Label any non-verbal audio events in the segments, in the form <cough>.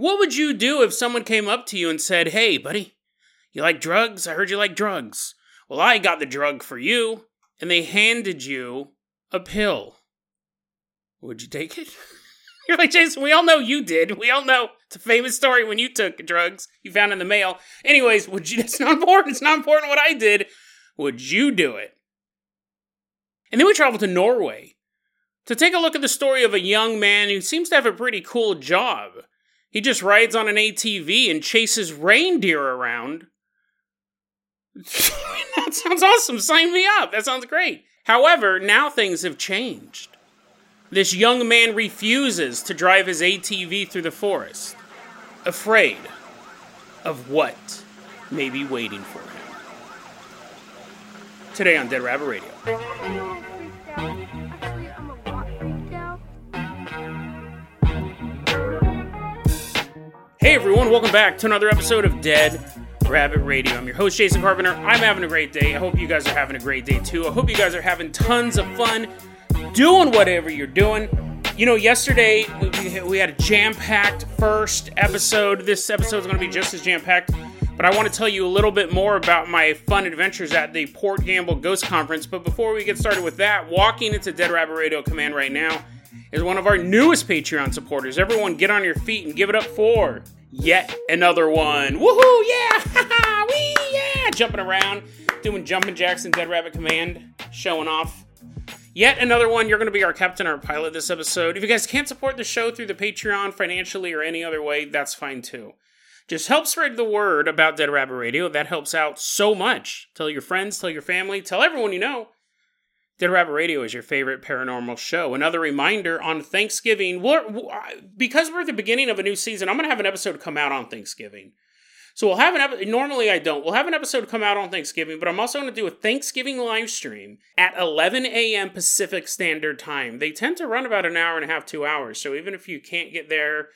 What would you do if someone came up to you and said, Hey, buddy, you like drugs? I heard you like drugs. Well, I got the drug for you. And they handed you a pill. Would you take it? <laughs> You're like, Jason, we all know you did. We all know it's a famous story when you took drugs you found in the mail. Anyways, would you? <laughs> It's not important. It's not important what I did. Would you do it? And then we travel to Norway to take a look at the story of a young man who seems to have a pretty cool job. He just rides on an ATV and chases reindeer around. <laughs> that sounds awesome. Sign me up. That sounds great. However, now things have changed. This young man refuses to drive his ATV through the forest, afraid of what may be waiting for him. Today on Dead Rabbit Radio. Hey everyone, welcome back to another episode of Dead Rabbit Radio. I'm your host, Jason Carpenter. I'm having a great day. I hope you guys are having a great day too. I hope you guys are having tons of fun doing whatever you're doing. You know, yesterday we, had a jam packed first episode. This episode is going to be just as jam packed. But I want to tell you a little bit more about my fun adventures at the Port Gamble Ghost Conference. But before we get started with that, walking into Dead Rabbit Radio Command right now is one of our newest Patreon supporters. Everyone, get on your feet and give it up for yet another one. Woohoo! Yeah! <laughs> Wee! Yeah! Jumping around, doing jumping jacks and Dead Rabbit Command, showing off. Yet another one. You're going to be our captain, our pilot this episode. If you guys can't support the show through the Patreon financially or any other way, that's fine too. Just help spread the word about Dead Rabbit Radio. That helps out so much. Tell your friends, tell your family, tell everyone you know. Dead Rabbit Radio is your favorite paranormal show. Another reminder on Thanksgiving, we're, because we're at the beginning of a new season, I'm going to have an episode come out on Thanksgiving. So we'll have an episode. Normally I don't. We'll have an episode come out on Thanksgiving, but I'm also going to do a Thanksgiving live stream at 11 a.m. Pacific Standard Time. They tend to run about an hour and a half, two hours. So even if you can't get there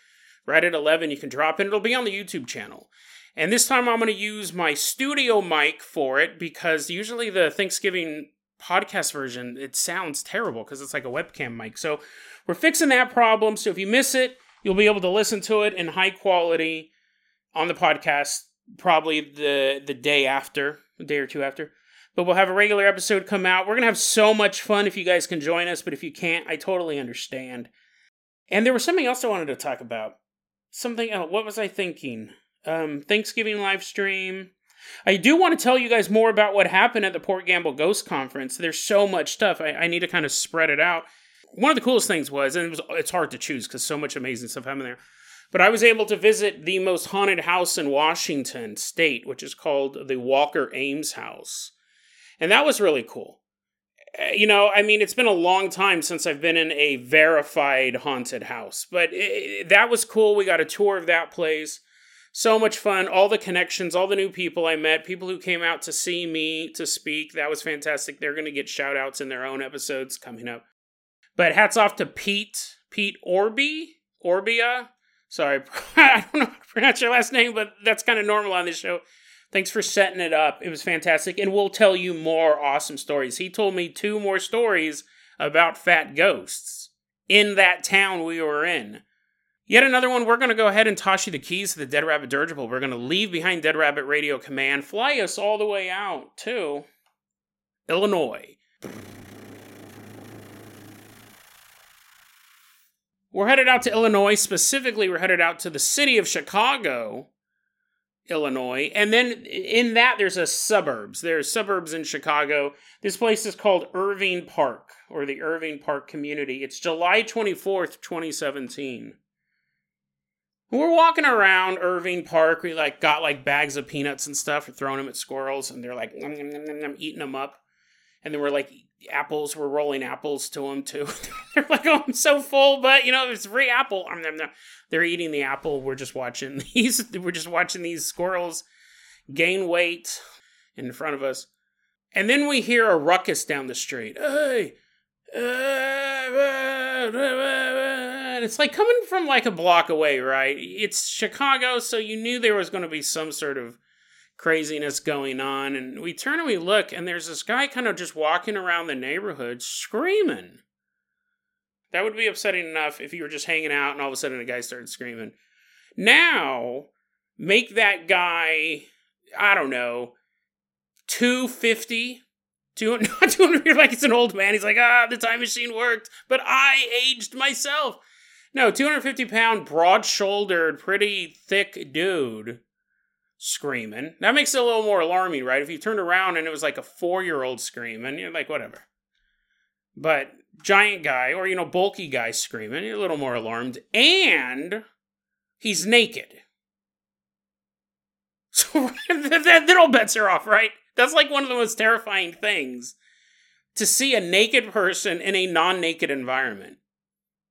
right at 11, you can drop in. It'll be on the YouTube channel. And this time I'm going to use my studio mic for it because usually the Thanksgiving podcast version, it sounds terrible because it's like a webcam mic. So we're fixing that problem. So if you miss it, you'll be able to listen to it in high quality on the podcast probably the the day after, a day or two after. But we'll have a regular episode come out. We're gonna have so much fun if you guys can join us. But if you can't, I totally understand. And there was something else I wanted to talk about. Something else. What was I thinking? Um, Thanksgiving live stream. I do want to tell you guys more about what happened at the Port Gamble Ghost Conference. There's so much stuff. I, I need to kind of spread it out. One of the coolest things was, and it was, it's hard to choose because so much amazing stuff happened there. But I was able to visit the most haunted house in Washington state, which is called the Walker Ames House. And that was really cool. Eh, you know, I mean, it's been a long time since I've been in a verified haunted house, but it, that was cool. We got a tour of that place so much fun. All the connections, all the new people I met, people who came out to see me to speak. That was fantastic. They're going to get shout outs in their own episodes coming up. But hats off to Pete, Pete Orby, Orbia. Sorry, <laughs> I don't know how to pronounce your last name, but that's kind of normal on this show. Thanks for setting it up. It was fantastic. And we'll tell you more awesome stories. He told me two more stories about fat ghosts in that town we were in. Yet another one, we're going to go ahead and toss you the keys to the Dead Rabbit Dirigible. We're going to leave behind Dead Rabbit Radio Command, fly us all the way out to Illinois. We're headed out to Illinois. Specifically, we're headed out to the city of Chicago, Illinois. And then in that, there's a suburbs. There's suburbs in Chicago. This place is called Irving Park, or the Irving Park Community. It's July 24th, 2017 we're walking around Irving Park. We like got like bags of peanuts and stuff. We're throwing them at squirrels, and they're like nom, nom, nom, eating them up. And then we're like apples. We're rolling apples to them too. <laughs> they're like, "Oh, I'm so full," but you know, it's free apple. They're eating the apple. We're just watching <laughs> these. We're just watching these squirrels gain weight in front of us. And then we hear a ruckus down the street. Hey, and it's like coming from like a block away, right? It's Chicago, so you knew there was going to be some sort of craziness going on. And we turn and we look, and there's this guy kind of just walking around the neighborhood screaming. That would be upsetting enough if you were just hanging out and all of a sudden a guy started screaming. Now, make that guy, I don't know, 250 200, 200 you're like it's an old man. He's like, ah, the time machine worked, but I aged myself. No, 250 pound, broad shouldered, pretty thick dude screaming. That makes it a little more alarming, right? If you turned around and it was like a four year old screaming, you're like, whatever. But giant guy or, you know, bulky guy screaming, you're a little more alarmed. And he's naked. <laughs> So then all bets are off, right? That's like one of the most terrifying things to see a naked person in a non naked environment.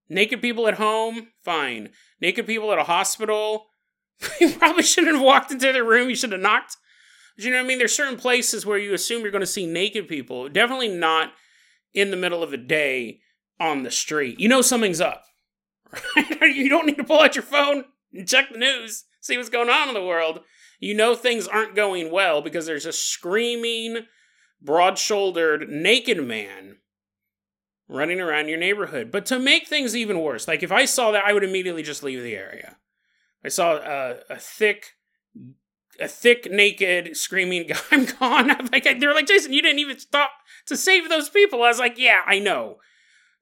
Naked people at home, fine. Naked people at a hospital, <laughs> you probably shouldn't have walked into their room. You should have knocked. But you know what I mean? There's certain places where you assume you're going to see naked people. Definitely not in the middle of the day on the street. You know something's up. <laughs> You don't need to pull out your phone and check the news, see what's going on in the world. You know things aren't going well because there's a screaming, broad shouldered, naked man running around your neighborhood. But to make things even worse, like if I saw that, I would immediately just leave the area. I saw a, a thick, a thick, naked, screaming guy. <laughs> I'm gone. I'm like, they're like, Jason, you didn't even stop to save those people. I was like, yeah, I know.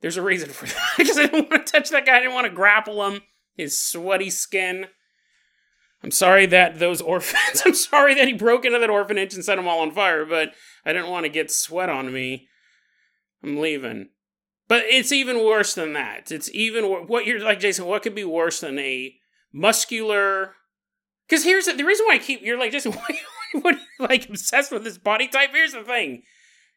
There's a reason for <laughs> that. Because I didn't want to touch that guy. I didn't want to grapple him. His sweaty skin. I'm sorry that those <laughs> orphans, I'm sorry that he broke into that orphanage and set them all on fire, but I didn't want to get sweat on me. I'm leaving. But it's even worse than that. It's even what you're like, Jason. What could be worse than a muscular? Because here's the, the, reason why I keep you're like Jason. <laughs> Why, what like obsessed with this body type? Here's the thing: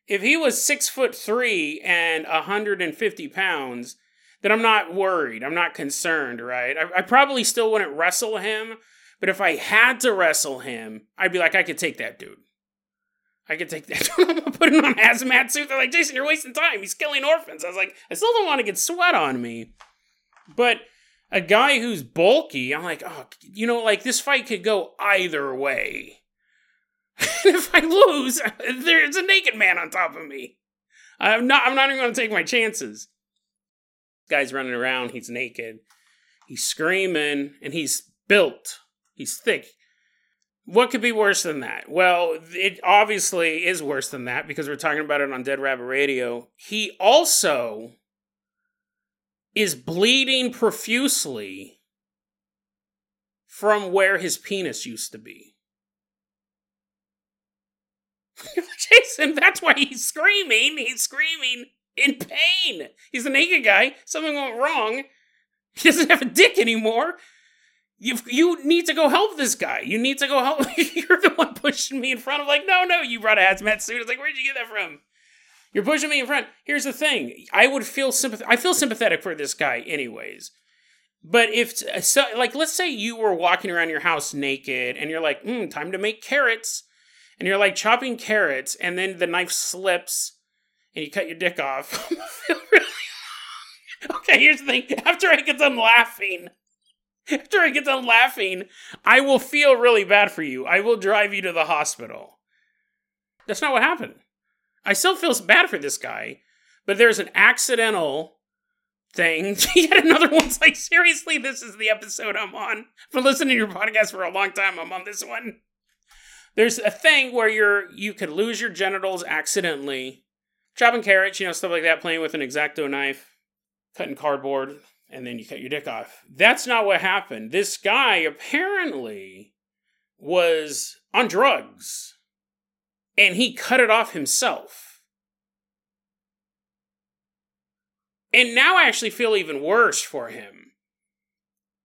if he was six foot three and 150 pounds, then I'm not worried. I'm not concerned. Right? I, I probably still wouldn't wrestle him. But if I had to wrestle him, I'd be like, I could take that dude. I could take that. <laughs> Put him on hazmat suit. They're like, Jason, you're wasting time. He's killing orphans. I was like, I still don't want to get sweat on me. But a guy who's bulky, I'm like, oh, you know, like this fight could go either way. <laughs> if I lose, <laughs> there's a naked man on top of me. I'm not. I'm not even going to take my chances. Guy's running around. He's naked. He's screaming, and he's built. He's thick. What could be worse than that? Well, it obviously is worse than that because we're talking about it on Dead Rabbit Radio. He also is bleeding profusely from where his penis used to be. <laughs> Jason, that's why he's screaming. He's screaming in pain. He's a naked guy. Something went wrong. He doesn't have a dick anymore. You you need to go help this guy. You need to go help. <laughs> You're the one pushing me in front of like, no, no, you brought a hazmat suit. It's like, where'd you get that from? You're pushing me in front. Here's the thing. I would feel sympath- I feel sympathetic for this guy anyways. But if so, like, let's say you were walking around your house naked, and you're like, hmm, time to make carrots, and you're like chopping carrots, and then the knife slips, and you cut your dick off. <laughs> <laughs> okay, here's the thing. After I get done laughing, after I get done laughing, I will feel really bad for you. I will drive you to the hospital. That's not what happened. I still feel bad for this guy, but there's an accidental thing. <laughs> Yet another one's like, seriously, this is the episode I'm on. I've been listening to your podcast for a long time. I'm on this one. There's a thing where you're you could lose your genitals accidentally, chopping carrots, you know, stuff like that, playing with an exacto knife, cutting cardboard, and then you cut your dick off. That's not what happened. This guy apparently was on drugs and he cut it off himself. And now I actually feel even worse for him.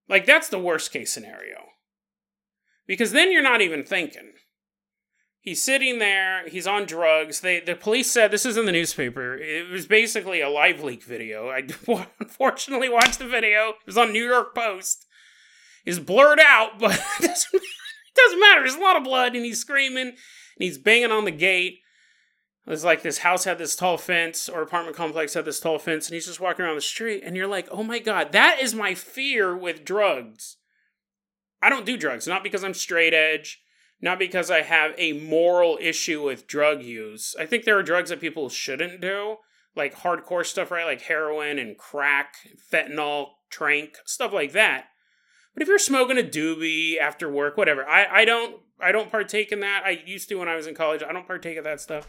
Like, that's the worst case scenario. Because then you're not even thinking. He's sitting there. He's on drugs. They the police said this is in the newspaper. It was basically a LiveLeak video. I <laughs> unfortunately watched the video. It was on New York Post. It's blurred out, <laughs> but it doesn't, <laughs> it doesn't matter. There's a lot of blood, and he's screaming, and he's banging on the gate. It's like this house had this tall fence, or apartment complex had this tall fence, and he's just walking around the street, and you're like, oh my god, that is my fear with drugs. I don't do drugs, not because I'm straight edge not because I have a moral issue with drug use. I think there are drugs that people shouldn't do, like hardcore stuff, right? Like heroin and crack, fentanyl, trank, stuff like that. But if you're smoking a doobie after work, whatever, I, I don't I don't partake in that. I used to when I was in college. I don't partake of that stuff.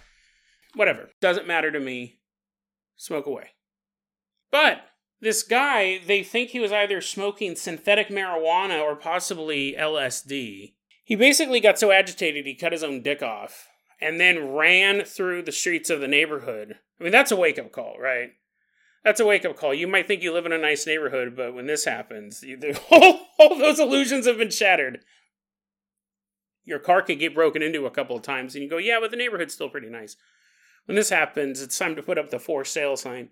Whatever. Doesn't matter to me. Smoke away. But this guy, they think he was either smoking synthetic marijuana or possibly LSD. He basically got so agitated he cut his own dick off and then ran through the streets of the neighborhood. I mean, that's a wake up call, right? That's a wake up call. You might think you live in a nice neighborhood, but when this happens, you, <laughs> all, all those illusions have been shattered. Your car could get broken into a couple of times, and you go, yeah, but the neighborhood's still pretty nice. When this happens, it's time to put up the for sale sign.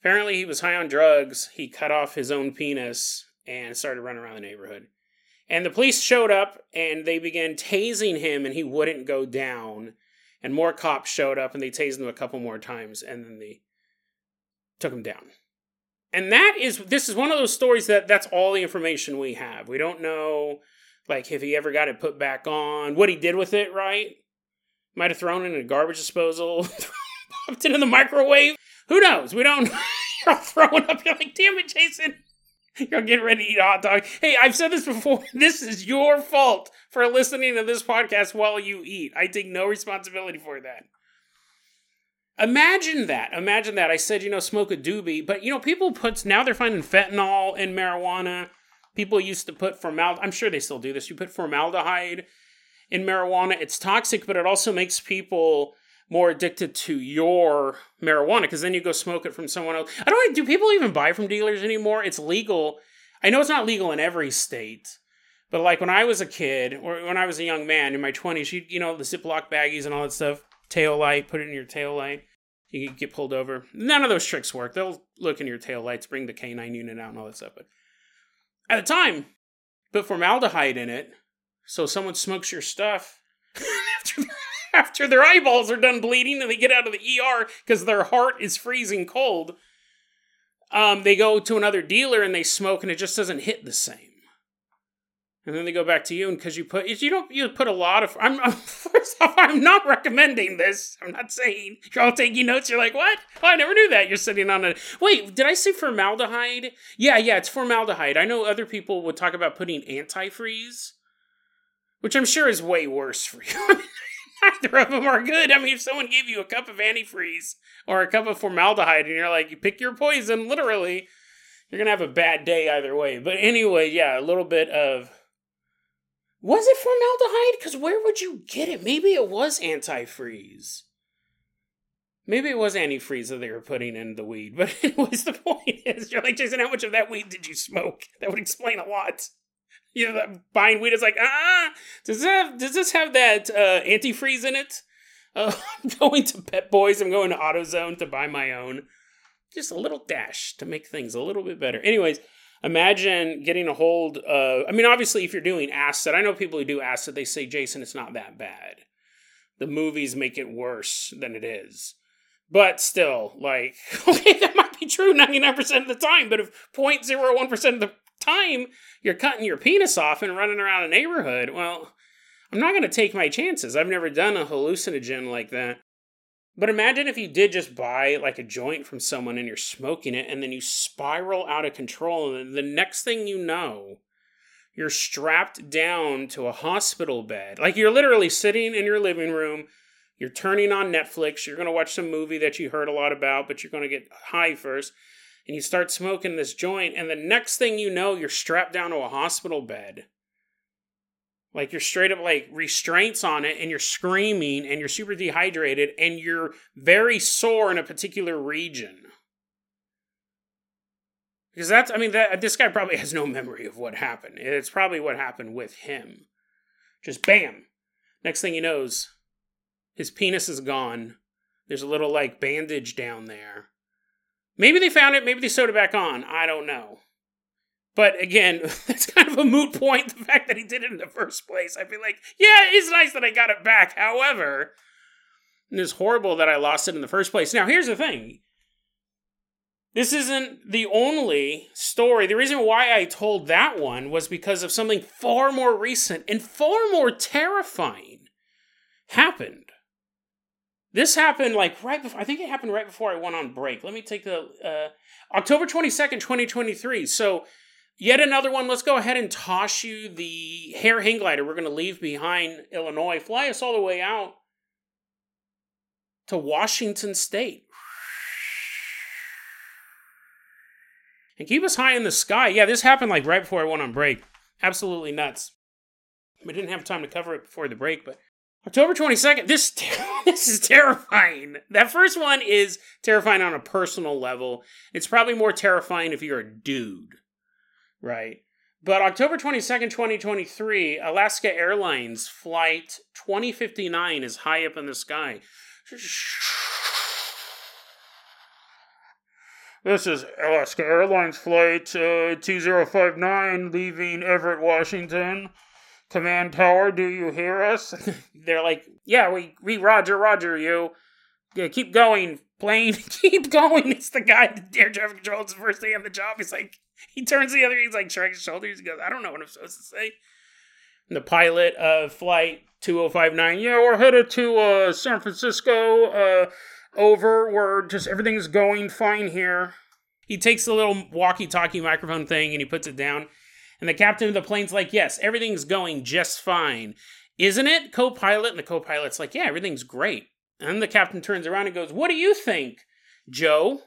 Apparently, he was high on drugs. He cut off his own penis and started running around the neighborhood. And the police showed up and they began tasing him, and he wouldn't go down. And more cops showed up and they tased him a couple more times, and then they took him down. And that is this is one of those stories that that's all the information we have. We don't know like if he ever got it put back on, what he did with it, right? Might have thrown it in a garbage disposal, <laughs> popped it in the microwave. Who knows? We don't. <laughs> You're throwing up. You're like, damn it, Jason. You're getting ready to eat a hot dog. Hey, I've said this before. <laughs> This is your fault for listening to this podcast while you eat. I take no responsibility for that. Imagine that. Imagine that. I said, you know, smoke a doobie, but you know, people put now they're finding fentanyl in marijuana. People used to put formaldehyde. I'm sure they still do this. You put formaldehyde in marijuana. It's toxic, but it also makes people more addicted to your marijuana because then you go smoke it from someone else. I don't. Do people even buy from dealers anymore? It's legal. I know it's not legal in every state, but like when I was a kid or when I was a young man in my 20s, you you know the Ziploc baggies and all that stuff. Tail light, put it in your tail light. You get pulled over. None of those tricks work. They'll look in your tail lights, bring the canine unit out, and all that stuff. But at the time, put formaldehyde in it, so someone smokes your stuff <laughs> <laughs> after, their eyeballs are done bleeding and they get out of the ER because their heart is freezing cold. Um, they go to another dealer and they smoke, and it just doesn't hit the same. And then they go back to you and because you put you don't you put a lot of I'm, <laughs> I'm first off I'm not recommending this. I'm not saying you're all taking notes. You're like what? Oh, I never knew that. You're sitting on a wait did I say formaldehyde? Yeah yeah it's formaldehyde. I know other people would talk about putting antifreeze which I'm sure is way worse for you <laughs> <laughs> neither of them are good I mean if someone gave you a cup of antifreeze or a cup of formaldehyde and you're like you pick your poison literally you're gonna have a bad day either way but anyway yeah a little bit of was it formaldehyde? Because where would you get it? Maybe it was antifreeze. Maybe it was antifreeze that they were putting in the weed. But <laughs> anyways, the point is, you're like, Jason, how much of that weed did you smoke? That would explain a lot. You know, buying weed is like, ah, does this have, does this have that uh, antifreeze in it? Uh, <laughs> I'm going to Pep Boys. I'm going to AutoZone to buy my own. Just a little dash to make things a little bit better. Anyways, imagine getting a hold of i mean obviously if you're doing acid i know people who do acid they say jason it's not that bad the movies make it worse than it is but still like <laughs> okay that might be true 99% of the time but if 0.01% of the time you're cutting your penis off and running around a neighborhood well i'm not going to take my chances i've never done a hallucinogen like that but imagine if you did just buy like a joint from someone and you're smoking it and then you spiral out of control and the next thing you know, you're strapped down to a hospital bed. Like you're literally sitting in your living room, you're turning on Netflix, you're going to watch some movie that you heard a lot about, but you're going to get high first, and you start smoking this joint and the next thing you know, you're strapped down to a hospital bed. Like you're straight up like restraints on it and you're screaming and you're super dehydrated and you're very sore in a particular region. Because that's, I mean, that this guy probably <laughs> has no memory of what happened. It's probably what happened with him. Just bam. Next thing he knows, his penis is gone. There's a little like bandage down there. Maybe they found it, maybe they sewed it back on. I don't know. But again, <laughs> that's kind of a moot point, the fact that he did it in the first place. I'd be like, yeah, it's nice that I got it back. However, it's horrible that I lost it in the first place. Now, here's the thing. This isn't the only story. The reason why I told that one was because of something far more recent and far more terrifying happened. This happened like right before, I think it happened right before I went on break. Let me take the, uh, October 22nd, 2023. So Yet another one. Let's go ahead and toss you the hair hang glider we're going to leave behind Illinois. Fly us all the way out to Washington State. And keep us high in the sky. Yeah, this happened like right before I went on break. Absolutely nuts. We didn't have time to cover it before the break, but October 22nd, this <laughs> this is terrifying. That first one is terrifying on a personal level. It's probably more terrifying if you're a dude right? But October 22nd, 2023, Alaska Airlines flight 2059 is high up in the sky. This is Alaska Airlines flight uh, 2059 leaving Everett, Washington. Command tower, do you hear us? <laughs> They're like, yeah, we, we roger, roger you. Yeah, keep going, plane, <laughs> keep going. It's the guy, the air traffic control, it's the first day on the job. He's like, <laughs> he turns the other, he's like shrugs his shoulders. He goes, I don't know what I'm supposed to say. And the pilot of flight 2059, yeah, we're headed to uh, San Francisco. Uh, over. We're just, everything's going fine here. He takes the little walkie talkie microphone thing and he puts it down. And the captain of the plane's like, yes, everything's going just fine. Isn't it, co pilot? And the co pilot's like, yeah, everything's great. And the captain turns around and goes, What do you think, Joe?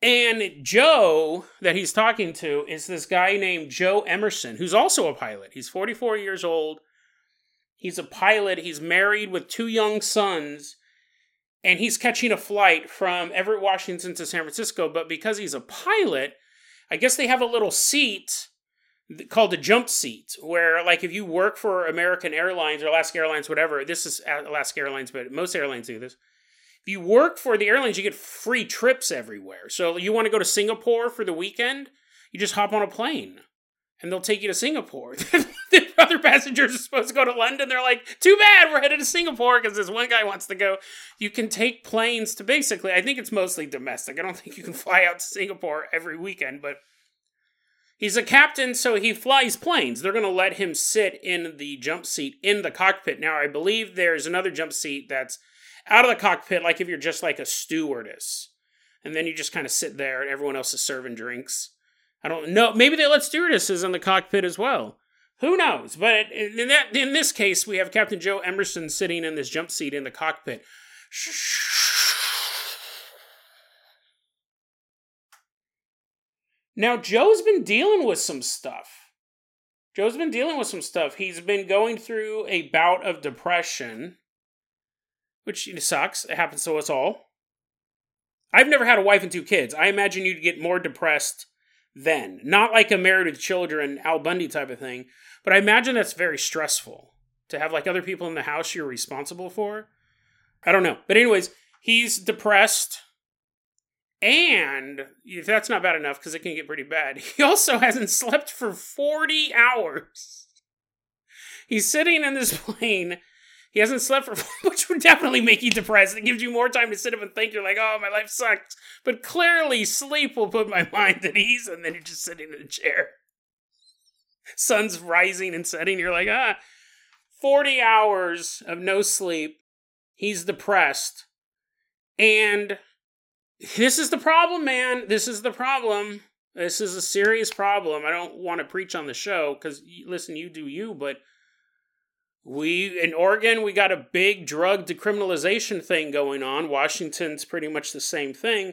And Joe, that he's talking to, is this guy named Joe Emerson, who's also a pilot. He's 44 years old. He's a pilot. He's married with two young sons. And he's catching a flight from Everett, Washington to San Francisco. But because he's a pilot, I guess they have a little seat called a jump seat, where like if you work for American Airlines or Alaska Airlines, whatever, this is Alaska Airlines, but most airlines do this if you work for the airlines, you get free trips everywhere. So you want to go to Singapore for the weekend, you just hop on a plane and they'll take you to Singapore. <laughs> the other passengers are supposed to go to London. They're like, too bad, we're headed to Singapore because this one guy wants to go. You can take planes to basically, I think it's mostly domestic. I don't think you can fly out to Singapore every weekend, but he's a captain, so he flies planes. They're going to let him sit in the jump seat in the cockpit. Now, I believe there's another jump seat that's out of the cockpit like if you're just like a stewardess. And then you just kind of sit there and everyone else is serving drinks. I don't know. Maybe they let stewardesses in the cockpit as well. Who knows? But in that in this case, we have Captain Joe Emerson sitting in this jump seat in the cockpit. Now Joe's been dealing with some stuff. Joe's been dealing with some stuff. He's been going through a bout of depression which sucks. It happens to us all. I've never had a wife and two kids. I imagine you'd get more depressed then. Not like a married with children, Al Bundy type of thing, but I imagine that's very stressful to have like other people in the house you're responsible for. I don't know. But, anyways, he's depressed. And if that's not bad enough, because it can get pretty bad, <laughs> he also hasn't slept for 40 hours. He's sitting in this <laughs> plane he hasn't slept for, <laughs> which would definitely make you depressed. It gives you more time to sit up and think. You're like, oh, my life sucks. But clearly, sleep will put my mind at ease, and then you're just sitting in a chair. Sun's rising and setting. You're like, ah, 40 hours of no sleep. He's depressed. And this is the problem, man. This is the problem. This is a serious problem. I don't want to preach on the show because, listen, you do you, but we in Oregon, we got a big drug decriminalization thing going on. Washington's pretty much the same thing.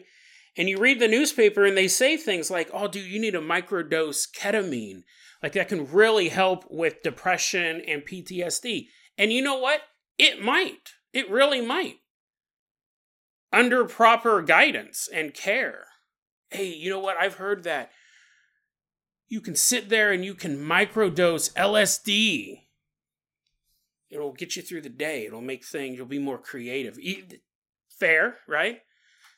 And you read the newspaper and they say things like, oh, dude, you need a microdose ketamine. Like that can really help with depression and PTSD. And you know what? It might. It really might. Under proper guidance and care. Hey, you know what? I've heard that you can sit there and you can microdose LSD It'll get you through the day. It'll make things, you'll be more creative. Fair, right?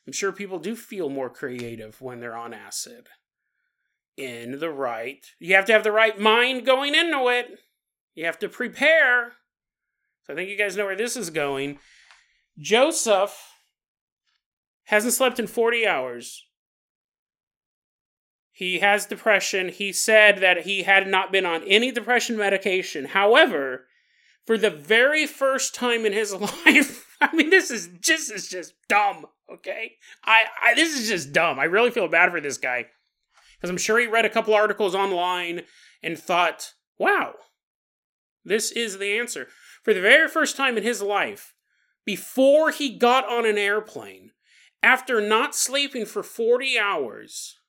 I'm sure people do feel more creative when they're on acid. In the right, you have to have the right mind going into it. You have to prepare. So I think you guys know where this is going. Joseph hasn't slept in 40 hours. He has depression. He said that he had not been on any depression medication. However, for the very first time in his <laughs> life. I mean, this is just is just dumb. Okay, I, I this is just dumb. I really feel bad for this guy. Because I'm sure he read a couple articles online and thought, wow, this is the answer. For the very first time in his life, before he got on an airplane, after not sleeping for 40 hours,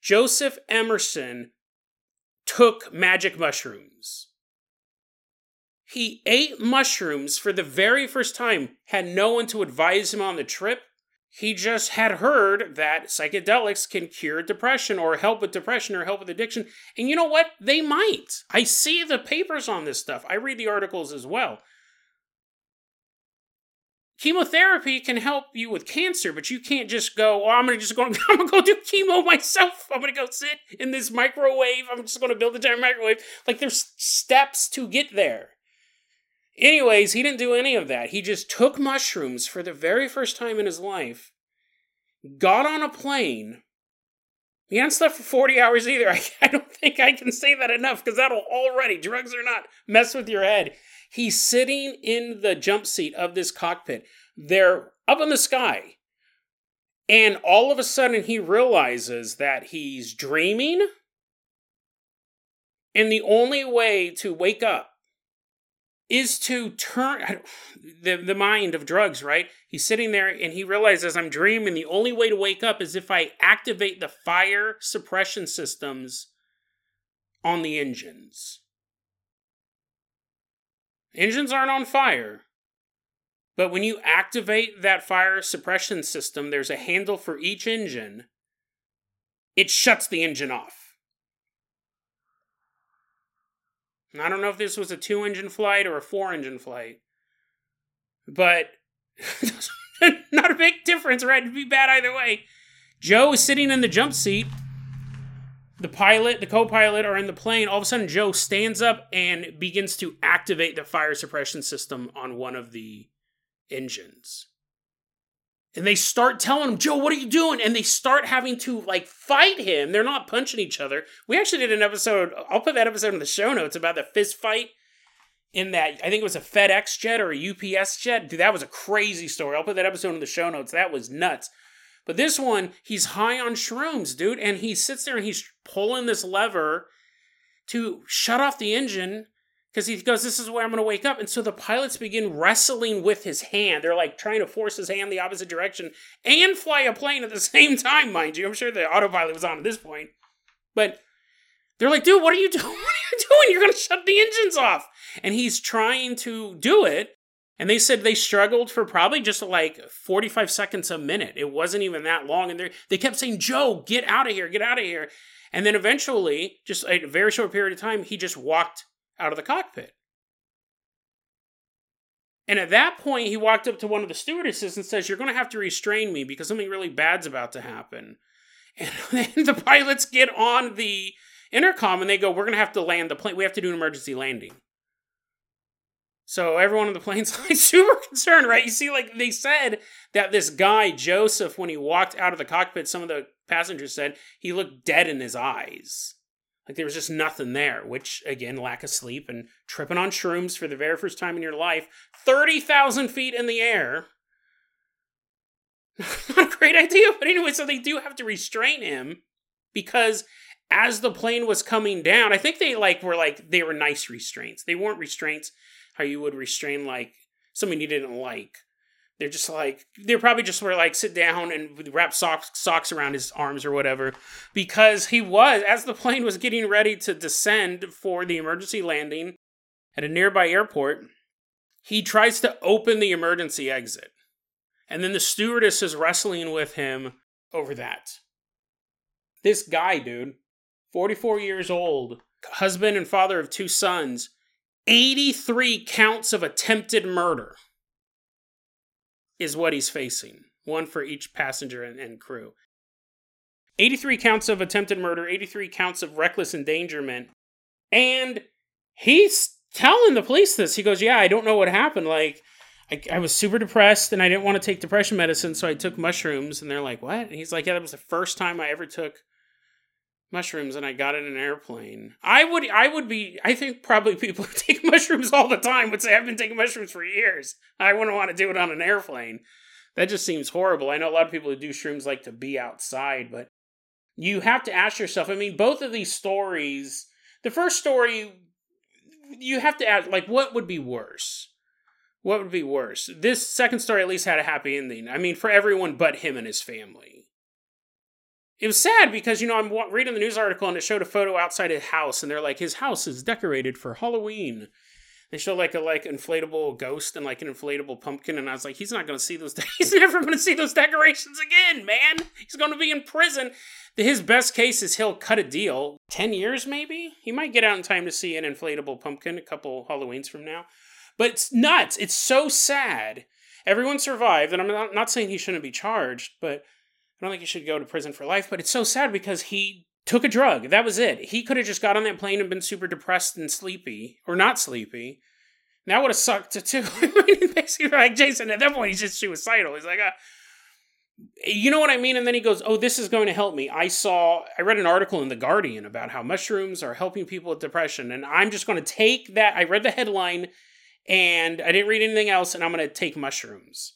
Joseph Emerson took magic mushrooms. He ate mushrooms for the very first time, had no one to advise him on the trip. He just had heard that psychedelics can cure depression or help with depression or help with addiction. And you know what? They might. I see the papers on this stuff, I read the articles as well. Chemotherapy can help you with cancer, but you can't just go, oh, I'm gonna just go <laughs> I'm gonna go do chemo myself. I'm gonna go sit in this microwave. I'm just gonna build a giant microwave. Like there's steps to get there. Anyways, he didn't do any of that. He just took mushrooms for the very first time in his life, got on a plane. He hadn't slept for 40 hours either. I, <laughs> I don't think I can say that enough because that'll already, drugs or not, mess with your head. He's sitting in the jump seat of this cockpit. They're up in the sky. And all of a sudden, he realizes that he's dreaming. And the only way to wake up is to turn the, the mind of drugs, right? He's sitting there and he realizes I'm dreaming. The only way to wake up is if I activate the fire suppression systems on the engines. Engines aren't on fire. But when you activate that fire suppression system, there's a handle for each engine. It shuts the engine off. I don't know if this was a two engine flight or a four engine flight. But <laughs> not a big difference, right? It'd be bad either way. Joe is sitting in the jump seat the pilot, the co pilot are in the plane. All of a sudden, Joe stands up and begins to activate the fire suppression system on one of the engines. And they start telling him, Joe, what are you doing? And they start having to like fight him. They're not punching each other. We actually did an episode, I'll put that episode in the show notes about the fist fight in that, I think it was a FedEx jet or a UPS jet. Dude, that was a crazy story. I'll put that episode in the show notes. That was nuts. But this one, he's high on shrooms, dude, and he sits there and he's pulling this lever to shut off the engine because he goes, This is where I'm going to wake up. And so the pilots begin wrestling with his hand. They're like trying to force his hand the opposite direction and fly a plane at the <laughs> same time, mind you. I'm sure the autopilot was on at this point. But they're like, Dude, what are you doing? <laughs> What are you doing? You're going to shut the engines off. And he's trying to do it. And they said they struggled for probably just like 45 seconds a minute. It wasn't even that long. And they kept saying, Joe, get out of here, get out of here. And then eventually, just a very short period of time, he just walked out of the cockpit. And at that point, he walked up to one of the stewardesses and says, You're going to have to restrain me because something really bad's about to happen. And <laughs> then the pilots get on the intercom and they go, We're going to have to land the plane. We have to do an emergency landing. So everyone on the plane's <laughs> like super concerned, right? You see, like they said that this guy, Joseph, when he walked out of the cockpit, some of the passengers said he looked dead in his eyes. Like there was just nothing there, which again, lack of sleep and tripping on shrooms for the very first time in your life, 30,000 feet in the air. <laughs> Not a great idea, but anyway, so they do have to restrain him because as the plane was coming down, I think they like were like they were nice restraints. They weren't restraints how you would restrain like something you didn't like. They're just like they're probably just were like sit down and wrap socks socks around his arms or whatever because he was as the plane was getting ready to descend for the emergency landing at a nearby airport. He tries to open the emergency exit, and then the stewardess is wrestling with him over that. This guy, dude, 44 years old, husband and father of two sons, 83 counts of attempted murder is what he's facing. One for each passenger and, and, crew. 83 counts of attempted murder, 83 counts of reckless endangerment. And he's telling the police this. He goes, Yeah, I don't know what happened. Like, I, I was super depressed and I didn't want to take depression medicine, so I took mushrooms. And they're like, What? And he's like, Yeah, that was the first time I ever took mushrooms and I got in an airplane. I would I would be I think probably people <laughs> who take mushrooms all the time would say I've been taking mushrooms for years. I wouldn't want to do it on an airplane. That just seems horrible. I know a lot of people who do shrooms like to be outside, but you have to ask yourself. I mean, both of these stories. The first story, you have to ask, like, what would be worse? What would be worse? This second story at least had a happy ending. I mean, for everyone but him and his family. It was sad because, you know, I'm reading the news article and it showed a photo outside his house, and they're like, his house is decorated for Halloween. They show like a like inflatable ghost and like an inflatable pumpkin, and I was like, he's not going to see those. De- <laughs> he's never going to see those decorations again, man. He's going to be in prison. His best case is he'll cut a deal. Ten years, maybe. He might get out in time to see an inflatable pumpkin a couple Halloweens from now. But it's nuts. It's so sad. Everyone survived, and I'm not, not saying he shouldn't be charged, but I don't think he should go to prison for life. But it's so sad because he took a drug. That was it. He could have just got on that plane and been super depressed and sleepy, or not sleepy. That would have sucked <laughs> too. Basically, like Jason, at that point, he's just suicidal. He's like, uh, you know what I mean? And then he goes, "Oh, this is going to help me." I saw, I read an article in the Guardian about how mushrooms are helping people with depression, and I'm just going to take that. I read the headline, and I didn't read anything else, and I'm going to take mushrooms.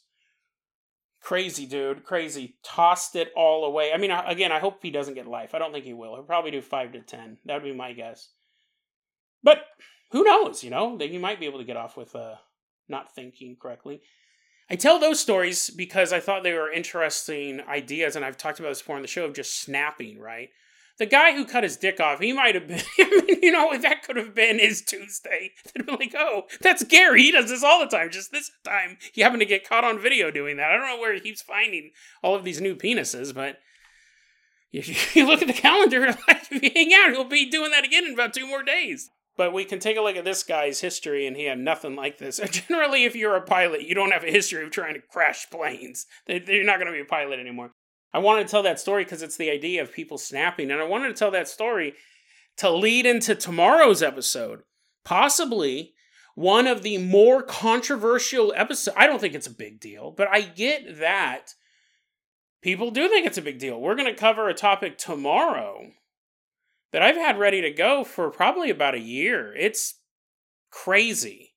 Crazy, dude. Crazy. Tossed it all away. I mean, again, I hope he doesn't get life. I don't think he will. He'll probably do five to ten. That would be my guess. But who knows? You know, that you might be able to get off with uh, not thinking correctly. I tell those stories because I thought they were interesting ideas, and I've talked about this before on the show of just snapping, right? The guy who cut his dick off, he might have been, <laughs> you know, that could have been his Tuesday. They'd be like, oh, that's Gary. He does this all the time. Just this time, he happened to get caught on video doing that. I don't know where he keeps finding all of these new penises, but if <laughs> you look at the calendar, <laughs> like, if you hang out, he'll be doing that again in about two more days. But we can take a look at this guy's history, and he had nothing like this. Generally, if you're a pilot, you don't have a history of trying to crash planes. You're not going to be a pilot anymore. I wanted to tell that story because it's the idea of people snapping. And I wanted to tell that story to lead into tomorrow's episode. Possibly one of the more controversial episodes. I don't think it's a big deal, but I get that people do think it's a big deal. We're going to cover a topic tomorrow that I've had ready to go for probably about a year. It's crazy.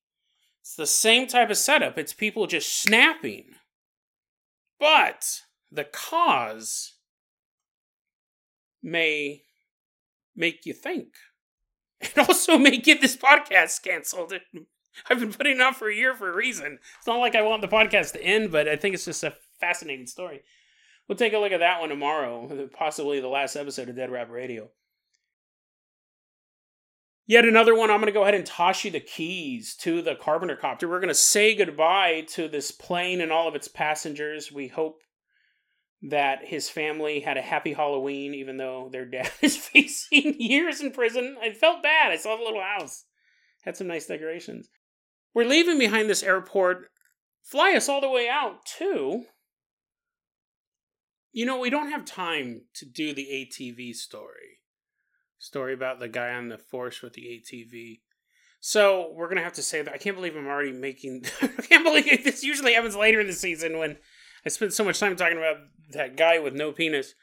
It's the same type of setup. It's people just snapping. But the cause may make you think. <laughs> It also may get this podcast canceled. <laughs> I've been putting it out for a year for a reason. It's not like I want the podcast to end, but I think it's just a fascinating story. We'll take a look at that one tomorrow, <laughs> possibly the last episode of Dead Rabbit Radio. Yet another one, I'm going to go ahead and toss you the keys to the Carpenter Copter. We're going to say goodbye to this plane and all of its passengers. We hope that his family had a happy Halloween, even though their dad <laughs> is facing years in prison. I felt bad. I saw the little house, had some nice decorations. We're leaving behind this airport. Fly us all the way out, too. You know, we don't have time to do the ATV story. Story about the guy on the force with the ATV. So we're gonna have to say that I can't believe I'm already making. <laughs> I can't believe this usually happens later in the season when I spent so much time talking about that guy with no penis,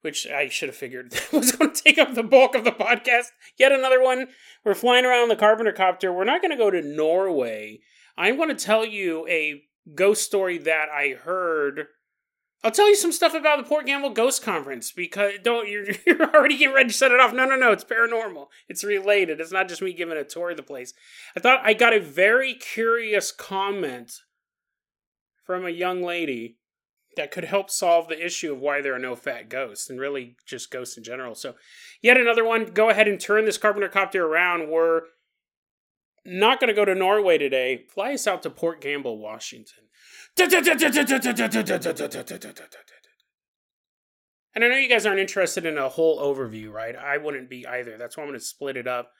which I should have figured <laughs> was going to take up the bulk of the podcast. Yet another one. We're flying around the Carpenter Copter. We're not going to go to Norway. I'm going to tell you a ghost story that I heard. I'll tell you some stuff about the Port Gamble Ghost Conference because don't <laughs> you're, you're already getting ready to set it off. No, no, no, it's paranormal. It's related. It's not just me giving a tour of the place. I thought I got a very curious comment from a young lady that could help solve the issue of why there are no fat ghosts and really just ghosts in general. So, yet another one. Go ahead and turn this Carpenter copter around. We're not going to go to Norway today. Fly us out to Port Gamble, Washington. And I know you guys aren't interested in a whole overview, right? I wouldn't be either. That's why I'm going to split it up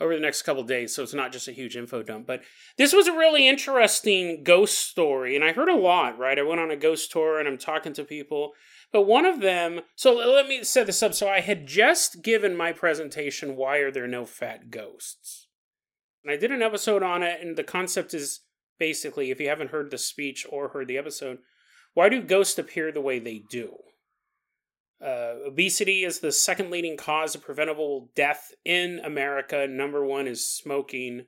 over the next couple days, so it's not just a huge info dump. But this was a really interesting ghost story, and I heard a lot, right? I went on a ghost tour and I'm talking to people. But one of them, so let me set this up. So I had just given my presentation, Why Are There No Fat Ghosts? And I did an episode on it, and the concept is basically if you haven't heard the speech or heard the episode, why do ghosts appear the way they do? Uh, obesity is the second leading cause of preventable death in America. Number one is smoking.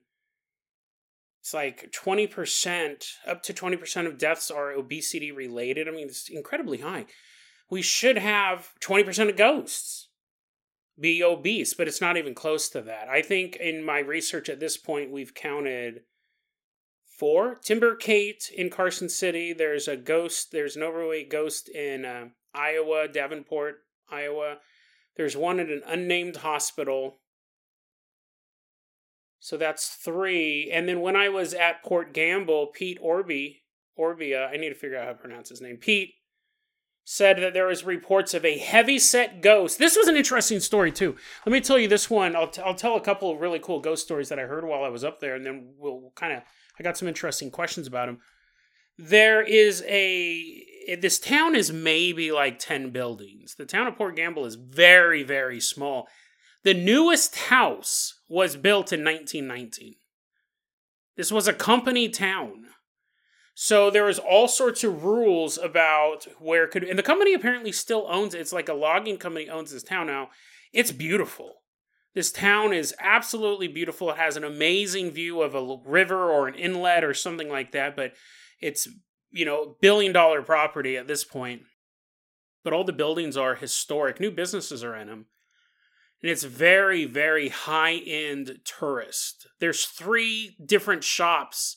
It's like 20%, up to 20% of deaths are obesity related. I mean, it's incredibly high. we should have 20% of ghosts be obese, but it's not even close to that. I think in my research at this point, we've counted four Timber Kate in Carson City. There's a ghost, there's an overweight ghost in uh, Iowa, Davenport, Iowa. There's one at an unnamed hospital. So that's three. And then when I was at Port Gamble, Pete Orby, Orbia, I need to figure out how to pronounce his name. Pete said that there was reports of a heavy set ghost. This was an interesting story too. Let me tell you this one. I'll, t- I'll tell a couple of really cool ghost stories that I heard while I was up there, and then we'll kind of. I got some interesting questions about them. There is a this town is maybe like ten buildings. The town of Port Gamble is very very small. The newest house was built in 1919. This was a company town. So there was all sorts of rules about where could and the company apparently still owns it. It's like a logging company owns this town now. It's beautiful. This town is absolutely beautiful. It has an amazing view of a river or an inlet or something like that, but it's, you know, billion dollar property at this point. But all the buildings are historic. New businesses are in them. And it's very, very high end tourist. There's three different shops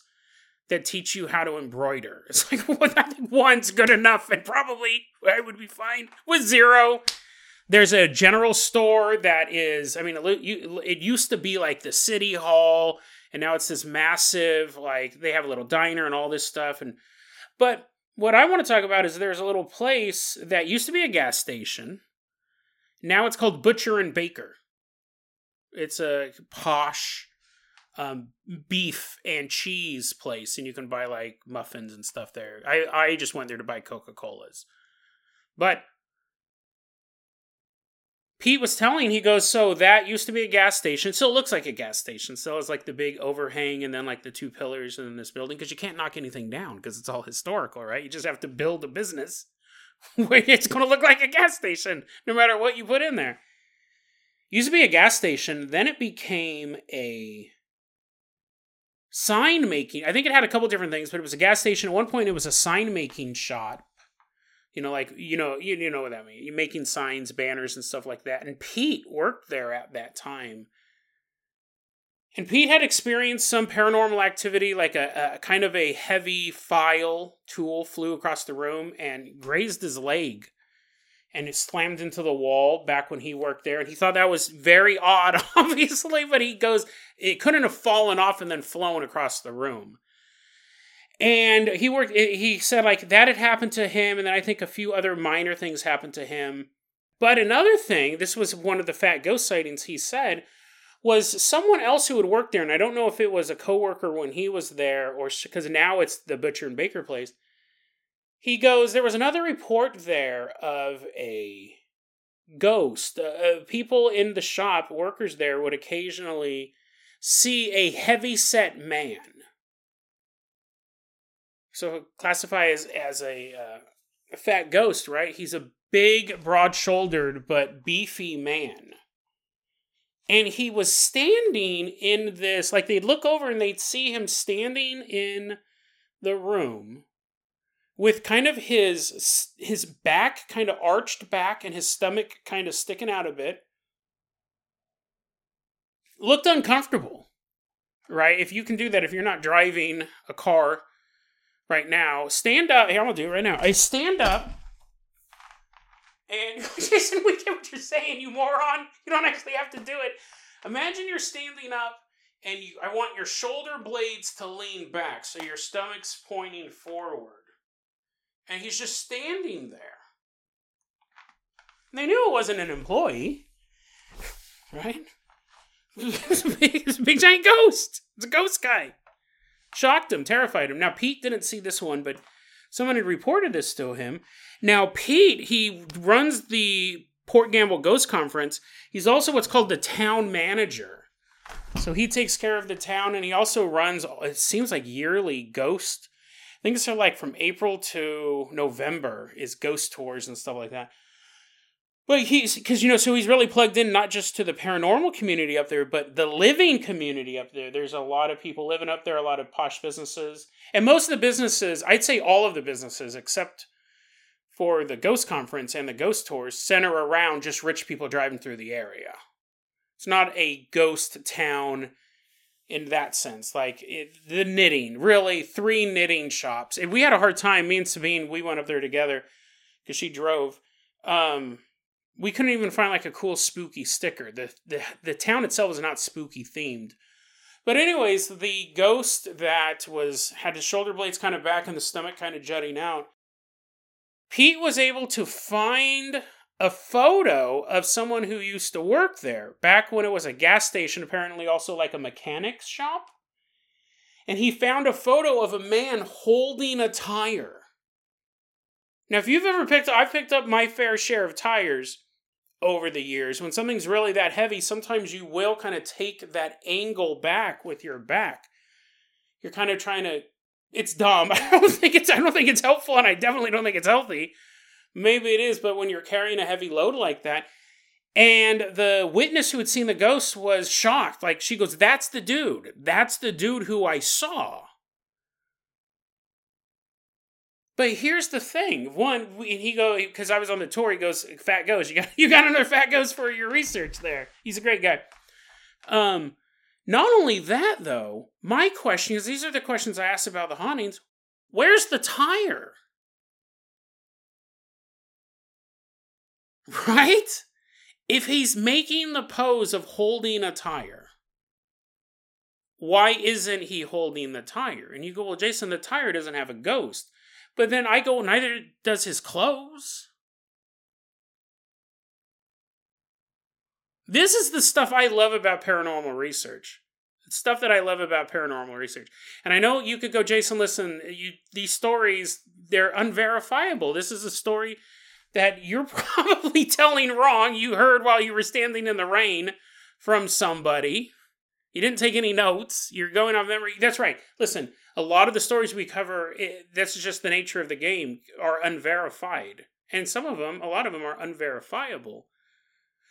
that teach you how to embroider. It's like well, I think one's good enough, and probably I would be fine with zero. There's a general store that is, I mean, it used to be like the city hall, and now it's this massive, like they have a little diner and all this stuff. And but what I want to talk about is there's a little place that used to be a gas station. Now it's called Butcher and Baker. It's a posh um, beef and cheese place, and you can buy like muffins and stuff there. I I just went there to buy Coca Colas, but Pete was telling he goes, so that used to be a gas station. It still looks like a gas station. Still has like the big overhang and then like the two pillars in this building because you can't knock anything down because it's all historical, right? You just have to build a business <laughs> where it's going to look like a gas station no matter what you put in there. Used to be a gas station, then it became a sign making. I think it had a couple different things, but it was a gas station. At one point, it was a sign making shop. You know, like you know, you, you know what that means. You're making signs, banners, and stuff like that. And Pete worked there at that time. And Pete had experienced some paranormal activity, like a, a kind of a heavy file tool flew across the room and grazed his leg and it slammed into the wall back when he worked there. And he thought that was very odd, <laughs> obviously, but he goes, it couldn't have fallen off and then flown across the room. And he worked, he said, like, that had happened to him. And then I think a few other minor things happened to him. But another thing, this was one of the fat ghost sightings he said, was someone else who had worked there. And I don't know if it was a coworker when he was there or because now it's the butcher and baker place he goes, There was another report there of a ghost. Uh, uh, people in the shop, workers there, would occasionally see a heavy set man. So classify as, as a, uh, a fat ghost, right? He's a big, broad shouldered, but beefy man. And he was standing in this, like they'd look over and they'd see him standing in the room with kind of his his back kind of arched back and his stomach kind of sticking out a bit looked uncomfortable right if you can do that if you're not driving a car right now stand up here i'm gonna do it right now i stand up and <laughs> jason we get what you're saying you moron you don't actually have to do it imagine you're standing up and you i want your shoulder blades to lean back so your stomach's pointing forward and he's just standing there. And they knew it wasn't an employee, right? <laughs> it's, a big, it's a big giant ghost. It's a ghost guy. Shocked him, terrified him. Now, Pete didn't see this one, but someone had reported this to him. Now, Pete, he runs the Port Gamble Ghost Conference. He's also what's called the town manager. So he takes care of the town and he also runs, it seems like yearly ghost think it's like from April to November is ghost tours and stuff like that. But he's because you know, so he's really plugged in not just to the paranormal community up there, but the living community up there. There's a lot of people living up there, a lot of posh businesses, and most of the businesses, I'd say all of the businesses, except for the ghost conference and the ghost tours center around just rich people driving through the area. It's not a ghost town in that sense. Like it, the knitting, really, three knitting shops. And we had a hard time. Me and Sabine, we went up there together because she drove. Um, we couldn't even find like a cool spooky sticker. The, the the town itself is not spooky themed. But anyways, the ghost that was had his shoulder blades kind of back and the stomach kind of jutting out Pete was able to find a photo of someone who used to work there back when it was a gas station, apparently also like a mechanic's shop. And he found a photo of a man holding a tire. Now, if you've ever picked I've picked up my fair share of tires over the years. When something's really that heavy, sometimes you will kind of take that angle back with your back. You're kind of trying to it's dumb. <laughs> I don't think it's I don't think it's helpful and I definitely don't think it's healthy. Maybe it is, but when you're carrying a heavy load like that, and the witness who had seen the ghost was shocked. Like she goes, "That's the dude. That's the dude who I saw." But here's the thing. One, and he go because I was on the tour. He goes, "Fat Ghost, you got <laughs> you got another Fat Ghost for your research there." He's a great guy. Um, not only that, though, my question is these are the questions I asked about the hauntings. Where's the tire? <laughs> Right? If he's making the pose of holding a tire, why isn't he holding the tire? And you go, well, Jason, the tire doesn't have a ghost. But then I go, neither does his clothes. This is the stuff I love about paranormal research. It's stuff that I love about paranormal research. And I know you could go, Jason, listen, you these stories, they're unverifiable. This is a story that you're <laughs> probably telling wrong. You heard while you were standing in the rain from somebody. You didn't take any notes. You're going off memory. That's right. Listen, a lot of the stories we cover, it, that's just the nature of the game, are unverified. And some of them, a lot of them are unverifiable.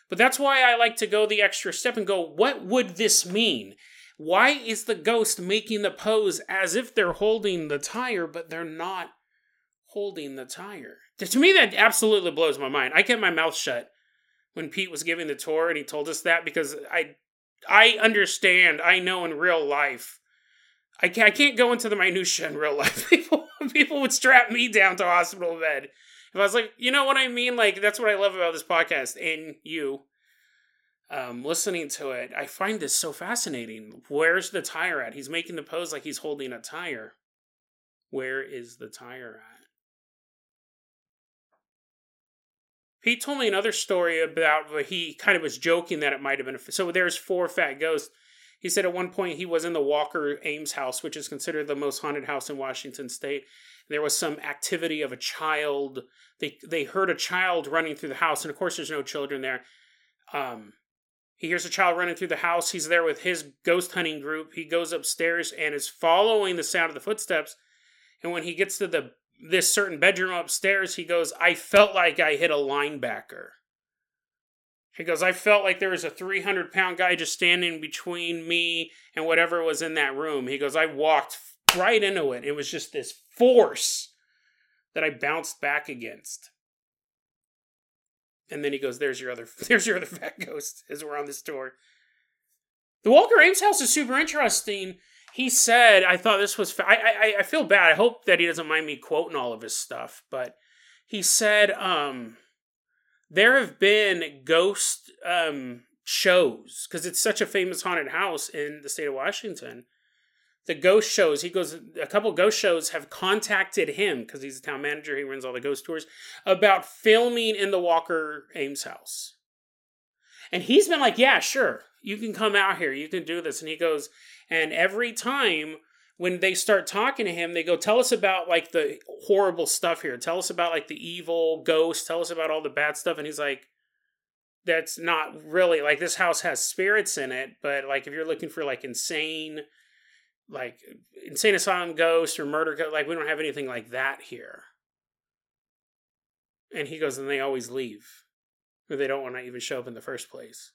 But that's why I like to go the extra step and go, what would this mean? Why is the ghost making the pose as if they're holding the tire, but they're not holding the tire? To me, that absolutely blows my mind. I kept my mouth shut when Pete was giving the tour and he told us that because I, I understand. I know in real life, I can't, I can't go into the minutia in real life. <laughs> People, people would strap me down to a hospital bed if I was like, you know what I mean? Like that's what I love about this podcast and you um, listening to it, I find this so fascinating. Where's the tire at? He's making the pose like he's holding a tire. Where is the tire at? He told me another story about where he kind of was joking that it might have been. A, so there's four fat ghosts. He said at one point he was in the Walker Ames house, which is considered the most haunted house in Washington state. There was some activity of a child. They they heard a child running through the house, and of course there's no children there. Um, he hears a child running through the house. He's there with his ghost hunting group. He goes upstairs and is following the sound of the footsteps. And when he gets to the this certain bedroom upstairs, he goes, "I felt like I hit a linebacker." He goes, I felt like there was a 300 pound guy just standing between me and whatever was in that room. He goes, I walked right into it. It was just this force that I bounced back against. And then he goes, "There's your other, <laughs> there's your other fat ghost." As we're on this tour, the Walker Ames house is super interesting. He said, "I thought this was. Fa- I, I I feel bad. I hope that he doesn't mind me quoting all of his stuff, but he said, um, there have been ghost um shows because it's such a famous haunted house in the state of Washington the ghost shows he goes a couple ghost shows have contacted him because he's a town manager he runs all the ghost tours about filming in the walker ames house and he's been like yeah sure you can come out here you can do this and he goes and every time when they start talking to him they go tell us about like the horrible stuff here tell us about like the evil ghost tell us about all the bad stuff and he's like that's not really like this house has spirits in it but like if you're looking for like insane like insane asylum ghosts or murder. Like we don't have anything like that here. And he goes, and they always leave, or they don't want to even show up in the first place.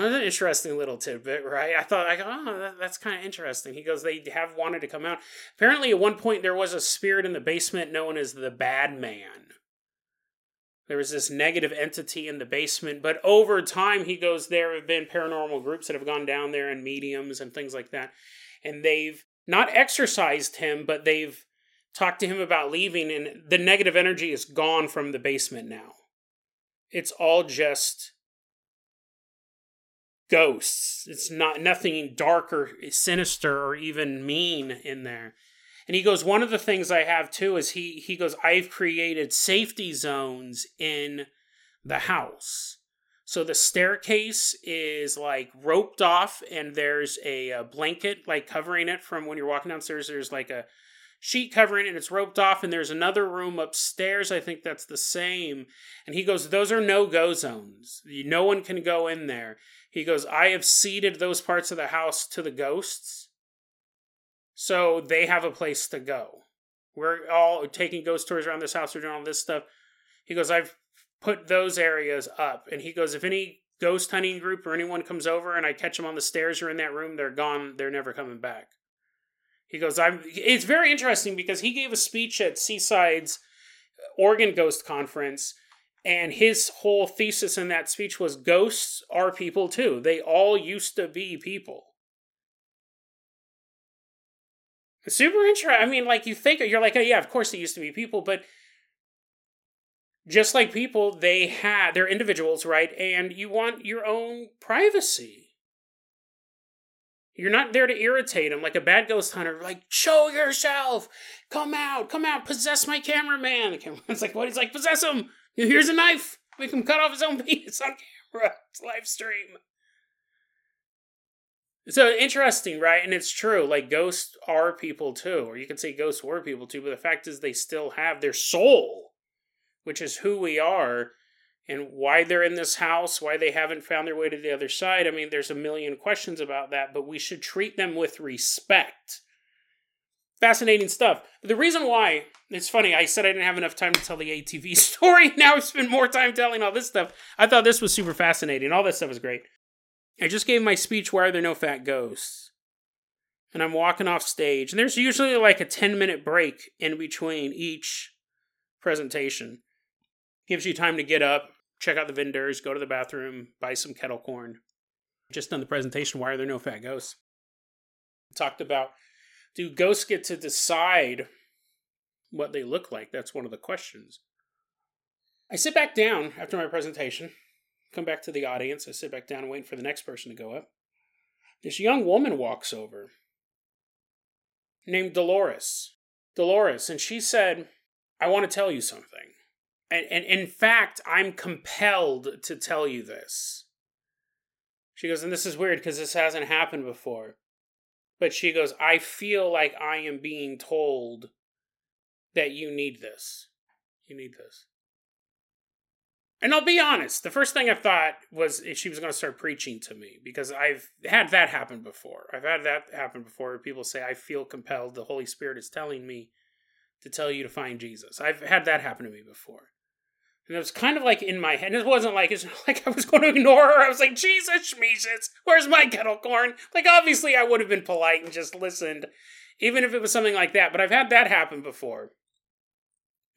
That's an interesting little tidbit, right? I thought, like, oh, that, that's kind of interesting. He goes, they have wanted to come out. Apparently, at one point, there was a spirit in the basement known as the Bad Man. There was this negative entity in the basement, but over time, he goes, there have been paranormal groups that have gone down there and mediums and things like that. And they've not exorcised him, but they've talked to him about leaving, and the negative energy is gone from the basement now. It's all just ghosts. It's not nothing dark or sinister or even mean in there. And he goes, one of the things I have too is he he goes, I've created safety zones in the house. So the staircase is like roped off, and there's a, a blanket like covering it from when you're walking downstairs. There's like a sheet covering it and it's roped off and there's another room upstairs i think that's the same and he goes those are no go zones no one can go in there he goes i have ceded those parts of the house to the ghosts so they have a place to go. We're all taking ghost tours around this house we're doing all this stuff. He goes i've put those areas up. And he goes if any ghost hunting group or anyone comes over and i catch them on the stairs or in that room they're gone they're never coming back. He goes, I'm it's very interesting because he gave a speech at Seaside's Oregon Ghost Conference, and his whole thesis in that speech was ghosts are people too. They all used to be people. super interesting. I mean, like you think you're like, oh yeah, of course they used to be people, but just like people, they had they're individuals, right? And you want your own privacy. You're not there to irritate them like a bad ghost hunter. Like, show yourself, come out, come out, possess my cameraman. <laughs> The cameraman's like, what? He's like, possess him. Here's a knife. Make him cut off his own <laughs> penis on camera. It's live stream. So interesting, right? And it's true. Like ghosts are people too, or you could say ghosts were people too. But the fact is, they still have their soul, which is who we are and why they're in this house, why they haven't found their way to the other side. I mean, there's a million questions about that, but we should treat them with respect. Fascinating stuff. The reason why, it's funny, I said I didn't have enough time to tell the ATV <laughs> story. Now I've spent more time telling all this stuff. I thought this was super fascinating. All this stuff is great. I just gave my speech, Why Are There No Fat Ghosts? And I'm walking off stage, and there's usually like a 10 minute break in between each presentation. Gives you time to get up, check out the vendors, go to the bathroom, buy some kettle corn. Just done the presentation, why are there no fat ghosts? Talked about do ghosts get to decide what they look like? That's one of the questions. I sit back down after my presentation, come back to the audience. I sit back down and wait for the next person to go up. This young woman walks over named Dolores. Dolores, and she said, I want to tell you something and, and in fact, I'm compelled to tell you this. She goes, and this is weird because this hasn't happened before. But she goes, I feel like I am being told that you need this. You need this. And I'll be honest, the first thing I thought was if she was going to start preaching to me because I've had that happen before. I've had that happen before people say, I feel compelled, the Holy Spirit is telling me to tell you to find Jesus. I've had that happen to me before. And it was kind of like in my head. And it wasn't like it's <laughs> like I was going to ignore her. I was like, Jesus, Schmeezus, where's my kettle corn? Like, obviously, I would have been polite and just listened, even if it was something like that. But I've had that happen before.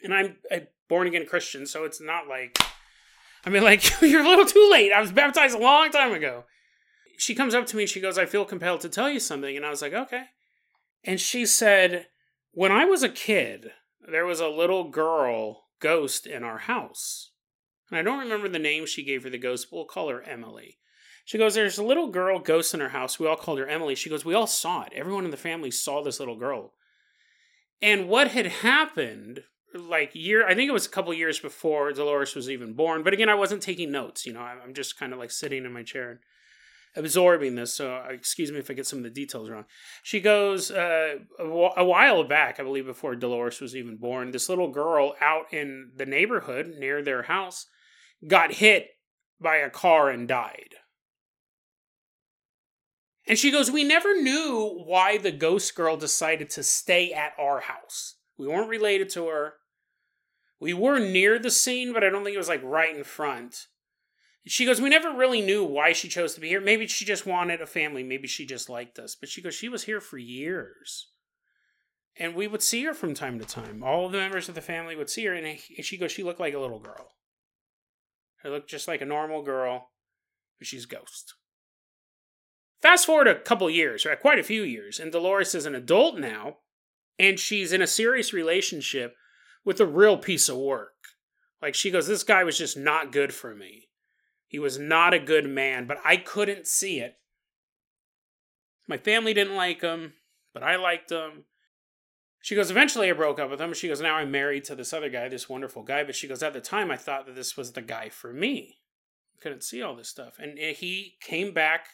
And I'm a born again Christian, so it's not like. I mean, like, <laughs> you're a little too late. I was baptized a long time ago. She comes up to me and she goes, I feel compelled to tell you something. And I was like, okay. And she said, When I was a kid, there was a little girl ghost in our house. And I don't remember the name she gave for the ghost, but we'll call her Emily. She goes, There's a little girl ghost in our house. We all called her Emily. She goes, We all saw it. Everyone in the family saw this little girl. And what had happened, like year, I think it was a couple years before Dolores was even born. But again, I wasn't taking notes. You know, I'm just kind of like sitting in my chair absorbing this, so uh, excuse me if I get some of the details wrong. She goes uh, while back, I believe, before Dolores was even born. This little girl out in the neighborhood near their house got hit by a car and died. And she goes, We never knew why the ghost girl decided to stay at our house. We weren't related to her. We were near the scene, but I don't think it was like right in front. She goes, We never really knew why she chose to be here. Maybe she just wanted a family. Maybe she just liked us. But she goes, She was here for years. And we would see her from time to time. All of the members of the family would see her. And she goes, She looked like a little girl. She looked just like a normal girl, but she's ghost. Fast forward a couple years, right? Quite a few years. And Dolores is an adult now. And she's in a serious relationship with a real piece of work. Like she goes, This guy was just not good for me. He was not a good man, but I couldn't see it. My family didn't like him, but I liked him. She goes, eventually I broke up with him. She goes, now I'm married to this other guy, this wonderful guy. But she goes, at the time I thought that this was the guy for me. I couldn't see all this stuff. And he came back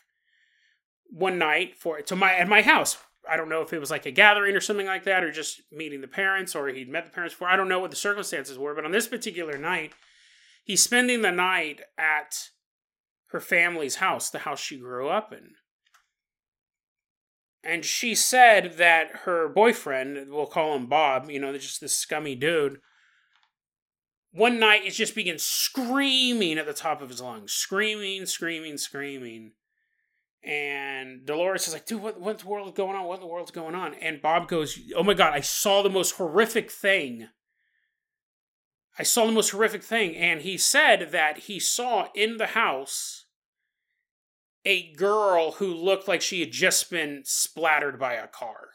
one night for to my at my house. I don't know if it was like a gathering or something like that, or just meeting the parents, or he'd met the parents before. I don't know what the circumstances were, but on this particular night, he's spending the night at her family's house, the house she grew up in. And she said that her boyfriend, we'll call him Bob, you know, just this scummy dude, one night is just begins screaming at the top of his lungs, screaming, screaming, screaming. And Dolores is like, dude, what, what the world is going on? What in the world's going on? And Bob goes, oh my God, I saw the most horrific thing I saw the most horrific thing. And he said that he saw in the house a girl who looked like she had just been splattered by a car.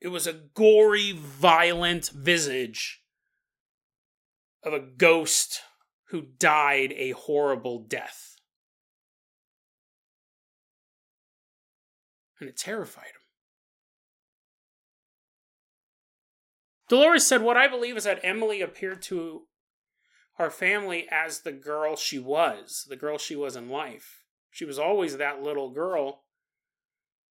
It was a gory, violent visage of a ghost who died a horrible death. And it terrified Dolores said, What I believe is that Emily appeared to our family as the girl she was, the girl she was in life. She was always that little girl.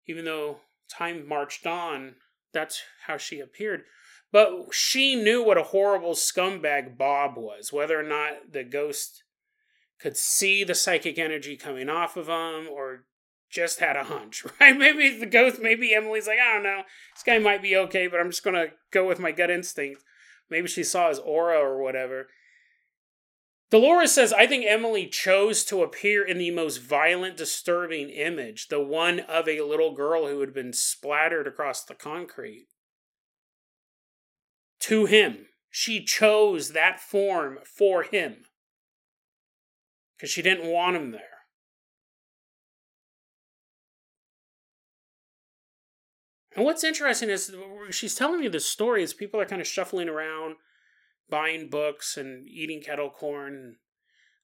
Even though time marched on, that's how she appeared. But she knew what a horrible scumbag Bob was, whether or not the ghost could see the psychic energy coming off of him or just had a hunch, <laughs> right? Maybe the ghost, maybe Emily's like, I don't know, this guy might be okay, but I'm just gonna go with my gut instinct. Maybe she saw his aura or whatever. Dolores says, I think Emily chose to appear in the most violent, disturbing image, the one of a little girl who had been splattered across the concrete. To him. She chose that form for him. Because she didn't want him there. And what's interesting is she's telling me this story as people are kind of shuffling around, buying books and eating kettle corn and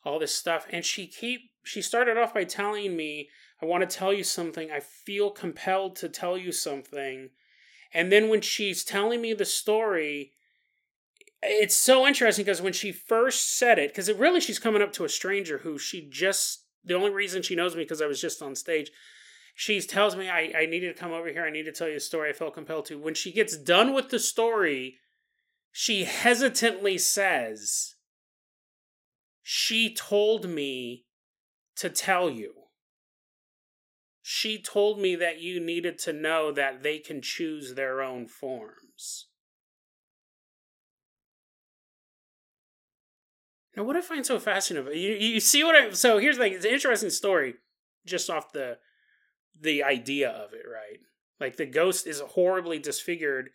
all this stuff. And she keep she started off by telling me, I want to tell you something. I feel compelled to tell you something. And then when she's telling me the story, it's so interesting because when she first said it, because it really she's coming up to a stranger who she just the only reason she knows me because I was just on stage she tells me I, I needed to come over here. I need to tell you a story. I felt compelled to. When she gets done with the story, she hesitantly says, She told me to tell you. She told me that you needed to know that they can choose their own forms. Now, what I find so fascinating, you, you see what I. So here's the thing it's an interesting story just off the the idea of it, right? Like the ghost is horribly disfigured,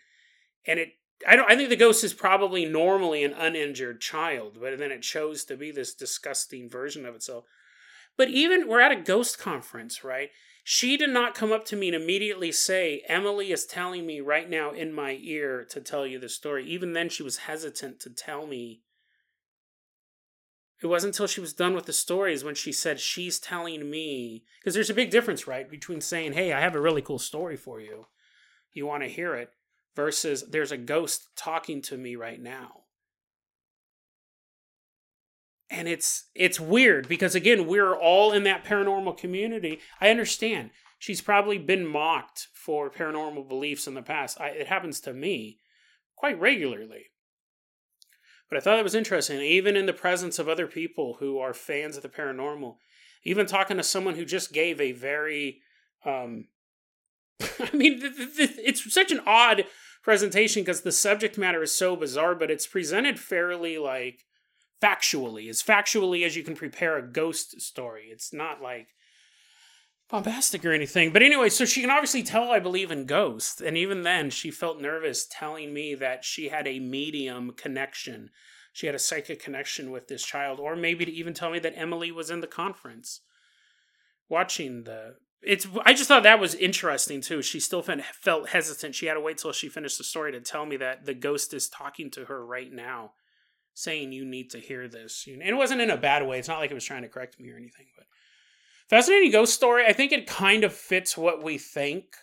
and it. I don't. I think the ghost is probably normally an uninjured child, but then it chose to be this disgusting version of itself. But even we're at a ghost conference, right? She did not come up to me and immediately say, Emily is telling me right now in my ear to tell you the story. Even then, she was hesitant to tell me it wasn't until she was done with the stories when she said she's telling me because there's a big difference right between saying hey i have a really cool story for you. You want to hear it versus there's a ghost talking to me right now. And it's it's weird because again we're all in that paranormal community. I understand. She's probably been mocked for paranormal beliefs in the past. I, it happens to me quite regularly but I thought it was interesting, even in the presence of other people who are fans of the paranormal, even talking to someone who just gave a very, um, <laughs> I mean, th- th- th- it's such an odd presentation because the subject matter is so bizarre, but it's presented fairly like factually, as factually as you can prepare a ghost story. It's not like bombastic or anything. But anyway, so she can obviously tell I believe in ghosts. And even then, she felt nervous telling me that she had a medium connection. She had a psychic connection with this child, or maybe to even tell me that Emily was in the conference watching the. It's. I just thought that was interesting too. She still felt hesitant. She had to wait till she finished the story to tell me that the ghost is talking to her right now, saying you need to hear this. And it wasn't in a bad way. It's not like it was trying to correct me or anything, but Fascinating ghost story. I think it kind of fits what we think.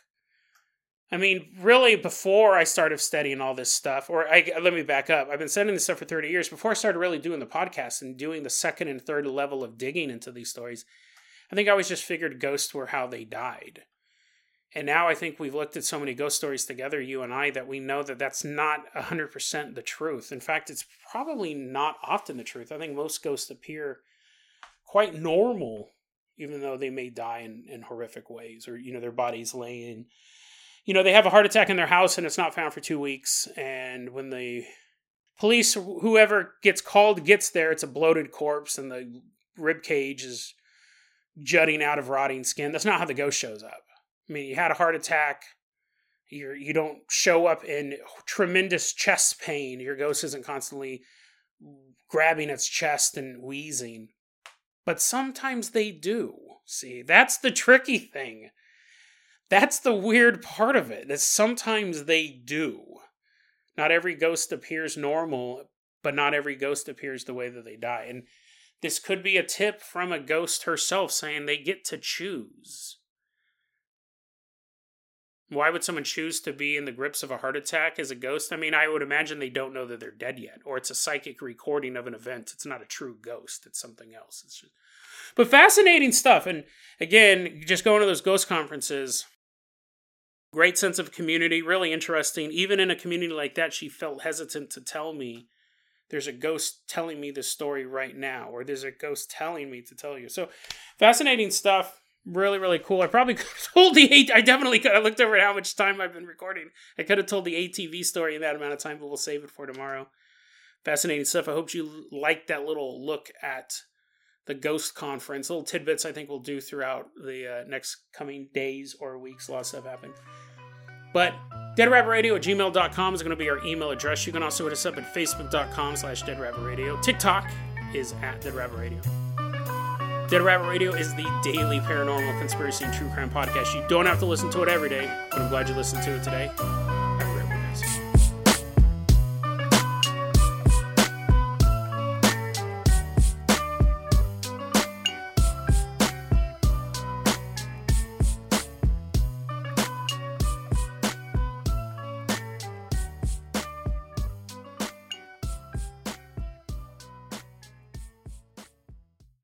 I mean, really, before I started studying all this stuff, or I, let me back up. I've been studying this stuff for 30 years. Before I started really doing the podcast and doing the second and third level of digging into these stories, I think I always just figured ghosts were how they died. And now I think we've looked at so many ghost stories together, you and I, that we know that that's not 100% the truth. In fact, it's probably not often the truth. I think most ghosts appear quite normal even though they may die in, in horrific ways or you know their bodies laying. You know they have a heart attack in their house and it's not found for two weeks. And when the police whoever gets called gets there it's a bloated corpse and the rib cage is jutting out of rotting skin. That's not how the ghost shows up. I mean you had a heart attack. You're you don't show up in tremendous chest pain. Your ghost isn't constantly grabbing its chest and wheezing but sometimes they do. See, that's the tricky thing. That's the weird part of it. That sometimes they do. Not every ghost appears normal, but not every ghost appears the way that they die. And this could be a tip from a ghost herself saying they get to choose. Why would someone choose to be in the grips of a heart attack as a ghost? I mean, I would imagine they don't know that they're dead yet, or it's a psychic recording of an event. It's not a true ghost, it's something else. It's just... But fascinating stuff. And again, just going to those ghost conferences, great sense of community, really interesting. Even in a community like that, she felt hesitant to tell me there's a ghost telling me this story right now, or there's a ghost telling me to tell you. So fascinating stuff really really cool. I probably <laughs> could have told the eight i definitely could i looked over how much time i've been recording. I could have told the atv story in that amount of time but we'll save it for tomorrow. Fascinating stuff. I hope you liked that little look at the ghost conference. Little tidbits i think we'll do throughout the uh, next coming days or weeks. A lot of stuff happened but deadrabbitradio at gmail.com is going to be our email address. You can also hit us up at facebook.com slash deadrabbitradio tiktok is at deadrabbitradio Dead Rabbit Radio is the daily paranormal conspiracy and true crime podcast. You don't have to listen to it every day, but I'm glad you listened to it today.